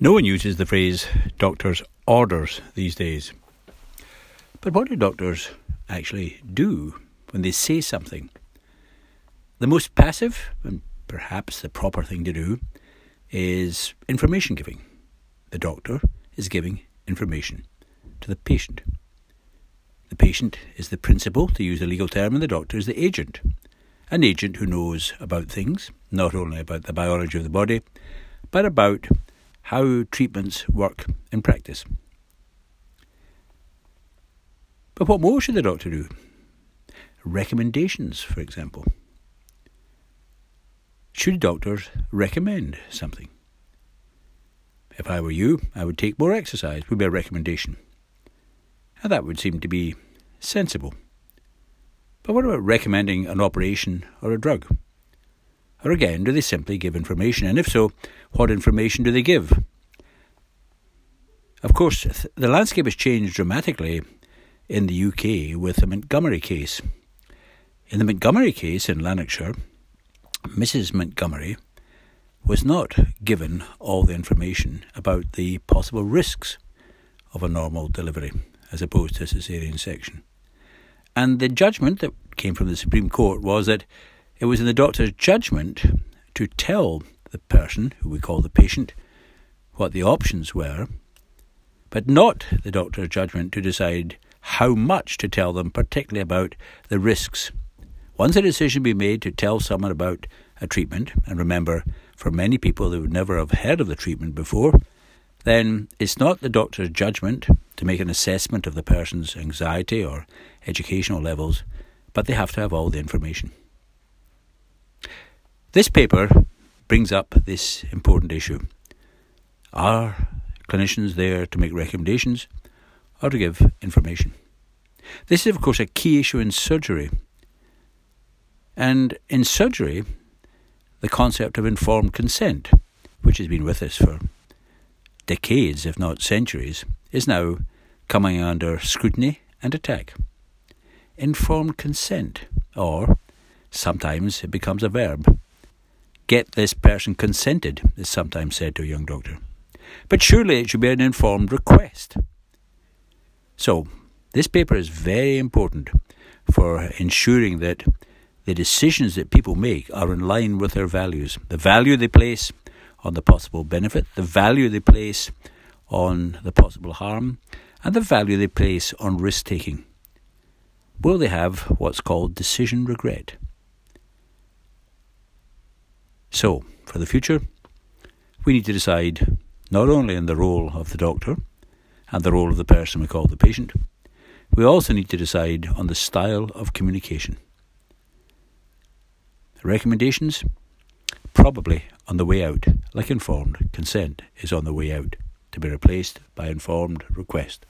No one uses the phrase doctor's orders these days. But what do doctors actually do when they say something? The most passive, and perhaps the proper thing to do, is information giving. The doctor is giving information to the patient. The patient is the principal, to use the legal term, and the doctor is the agent. An agent who knows about things, not only about the biology of the body, but about how treatments work in practice. But what more should the doctor do? Recommendations, for example. Should doctors recommend something? If I were you, I would take more exercise, would be a recommendation. And that would seem to be sensible. But what about recommending an operation or a drug? Or again, do they simply give information? And if so, what information do they give? Of course, the landscape has changed dramatically in the UK with the Montgomery case. In the Montgomery case in Lanarkshire, Mrs. Montgomery was not given all the information about the possible risks of a normal delivery as opposed to a caesarean section. And the judgment that came from the Supreme Court was that it was in the doctor's judgment to tell the person, who we call the patient, what the options were, but not the doctor's judgment to decide how much to tell them, particularly about the risks. Once a decision be made to tell someone about a treatment, and remember, for many people who would never have heard of the treatment before, then it's not the doctor's judgment to make an assessment of the person's anxiety or educational levels, but they have to have all the information. This paper brings up this important issue. Are clinicians there to make recommendations or to give information? This is, of course, a key issue in surgery. And in surgery, the concept of informed consent, which has been with us for decades, if not centuries, is now coming under scrutiny and attack. Informed consent, or sometimes it becomes a verb. Get this person consented, is sometimes said to a young doctor. But surely it should be an informed request. So, this paper is very important for ensuring that the decisions that people make are in line with their values. The value they place on the possible benefit, the value they place on the possible harm, and the value they place on risk taking. Will they have what's called decision regret? So, for the future, we need to decide not only on the role of the doctor and the role of the person we call the patient, we also need to decide on the style of communication. Recommendations? Probably on the way out, like informed consent is on the way out, to be replaced by informed request.